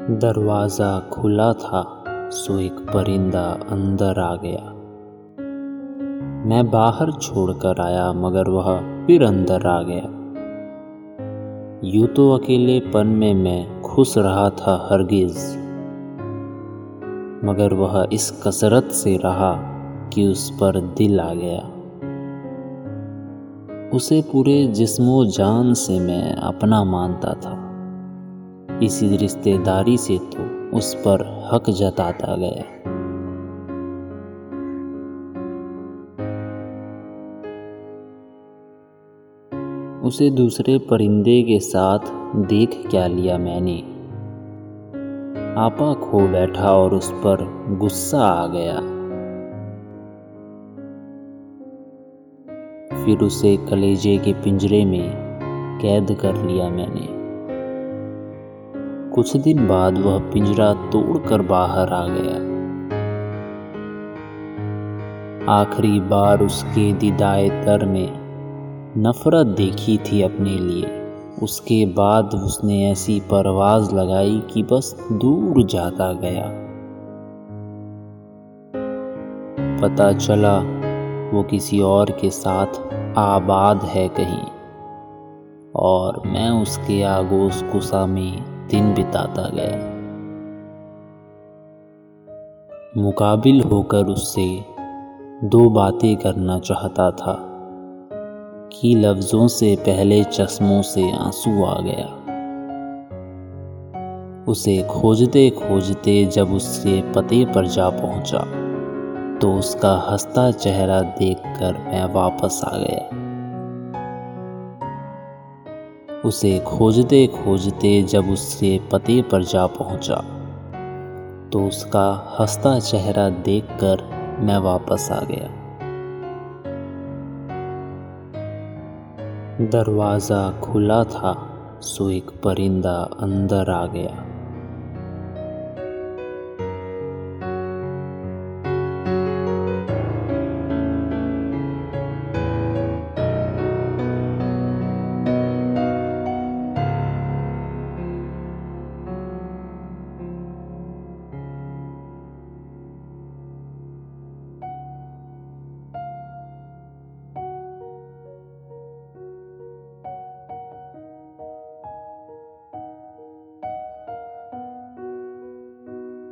दरवाज़ा खुला था, सो एक परिंदा अंदर आ गया। मैं बाहर छोड़कर आया, मगर वह फिर अंदर आ गया। यूँ तो अकेलेपन में मैं खुश रहा था हरगिज, मगर वह इस कसरत से रहा कि उस पर दिल आ गया। उसे पूरे जिस्मो जान से मैं अपना मानता था। इसी रिश्तेदारी से तो उस पर हक जताता गया। उसे दूसरे परिंदे के साथ देख क्या लिया मैंने। आपा खो बैठा और उस पर गुस्सा आ गया। फिर उसे कलेजे के पिंजरे में कैद कर लिया मैंने। कुछ दिन बाद वह पिंजरा तोड़कर बाहर आ गया। आखिरी बार उसके दिदाए तर में नफरत देखी थी अपने लिए। उसके बाद उसने ऐसी परवाज लगाई कि बस दूर जाता गया। पता चला वो किसी और के साथ आबाद है कहीं, और मैं उसके आगोश कुसा में दिन बिताता गया। मुकाबिल होकर उससे दो बातें करना चाहता था कि लफ्ज़ों से पहले चश्मों से आँसू आ गया। उसे खोजते खोजते जब उसके पते पर जा पहुँचा तो उसका हंसता चेहरा देखकर मैं वापस आ गया। उसे खोजते खोजते जब उसके पते पर जा पहुँचा तो उसका हंसता चेहरा देखकर मैं वापस आ गया। दरवाज़ा खुला था, सो एक परिंदा अंदर आ गया।